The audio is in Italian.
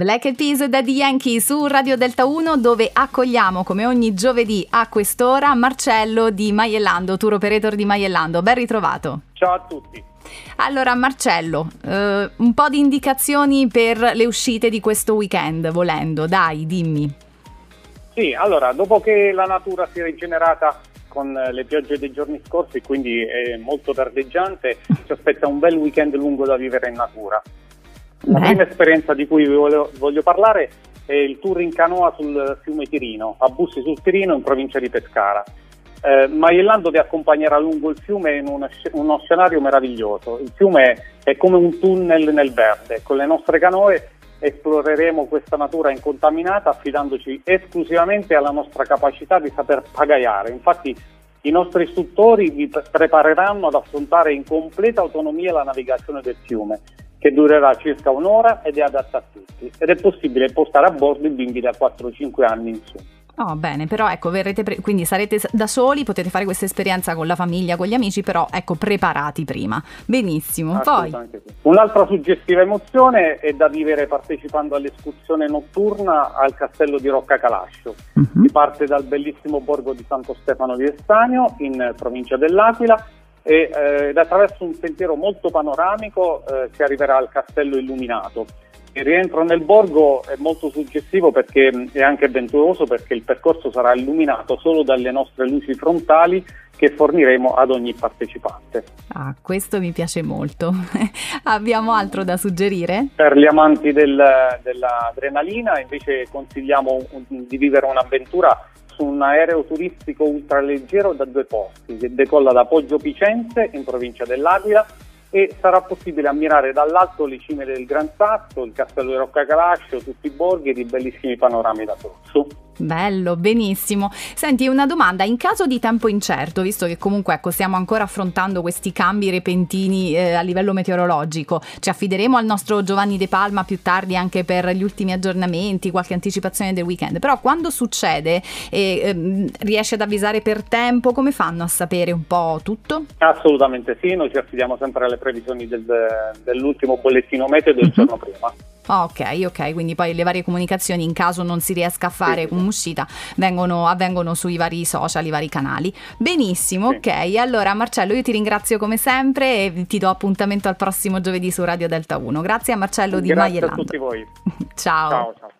Black Eyed Peas Daddy Yankee su Radio Delta 1 dove accogliamo come ogni giovedì a quest'ora Marcello di Maiellando, tour operator di Maiellando. Ben ritrovato. Ciao a tutti. Allora Marcello, eh, un po' di indicazioni per le uscite di questo weekend, volendo, dai, dimmi. Sì, allora, dopo che la natura si è rigenerata con le piogge dei giorni scorsi, quindi è molto verdeggiante, ci aspetta un bel weekend lungo da vivere in natura. La Beh. prima esperienza di cui vi voglio, voglio parlare è il tour in canoa sul fiume Tirino, a Bussi sul Tirino in provincia di Pescara. Eh, Maiellando vi accompagnerà lungo il fiume in uno, uno scenario meraviglioso. Il fiume è come un tunnel nel verde. Con le nostre canoe esploreremo questa natura incontaminata affidandoci esclusivamente alla nostra capacità di saper pagaiare. Infatti i nostri istruttori vi pre- prepareranno ad affrontare in completa autonomia la navigazione del fiume, che durerà circa un'ora ed è adatta a tutti. Ed è possibile portare a bordo i bimbi da 4-5 anni in su. Oh, bene, però ecco, verrete pre- quindi sarete da soli, potete fare questa esperienza con la famiglia, con gli amici, però ecco, preparati prima. Benissimo. Poi. Un'altra suggestiva emozione è da vivere partecipando all'escursione notturna al castello di Rocca Calascio. Mhm. Si parte dal bellissimo borgo di Santo Stefano di Estanio, in provincia dell'Aquila, e eh, ed attraverso un sentiero molto panoramico eh, si arriverà al castello illuminato. Il rientro nel borgo è molto suggestivo perché mh, è anche avventuroso perché il percorso sarà illuminato solo dalle nostre luci frontali che forniremo ad ogni partecipante. ah, questo mi piace molto. Abbiamo altro da suggerire? Per gli amanti del- dell'adrenalina invece consigliamo un- di vivere un'avventura su un aereo turistico ultraleggero da due posti che decolla da Poggio Picenze in provincia dell'Aquila e sarà possibile ammirare dall'alto le cime del Gran Sasso, il castello di Rocca Calascio, tutti i borghi e i bellissimi panorami da Trozzo. Bello, benissimo. Senti, una domanda, in caso di tempo incerto, visto che comunque ecco, stiamo ancora affrontando questi cambi repentini eh, a livello meteorologico, ci affideremo al nostro Giovanni De Palma più tardi anche per gli ultimi aggiornamenti, qualche anticipazione del weekend, però quando succede e ehm, riesce ad avvisare per tempo, come fanno a sapere un po' tutto? Assolutamente sì, noi ci affidiamo sempre alle previsioni del- dell'ultimo bollettino meteo del Mhm. giorno prima. Ah, Ok, ok, quindi poi le varie comunicazioni in caso non si riesca a fare Sì, un'uscita vengono, avvengono sui vari social, i vari canali. Benissimo, Sì. ok. Allora Marcello io ti ringrazio come sempre e ti do appuntamento al prossimo giovedì su Radio Delta 1. Grazie a Marcello di Grazie a tutti voi. Ciao. Ciao, ciao.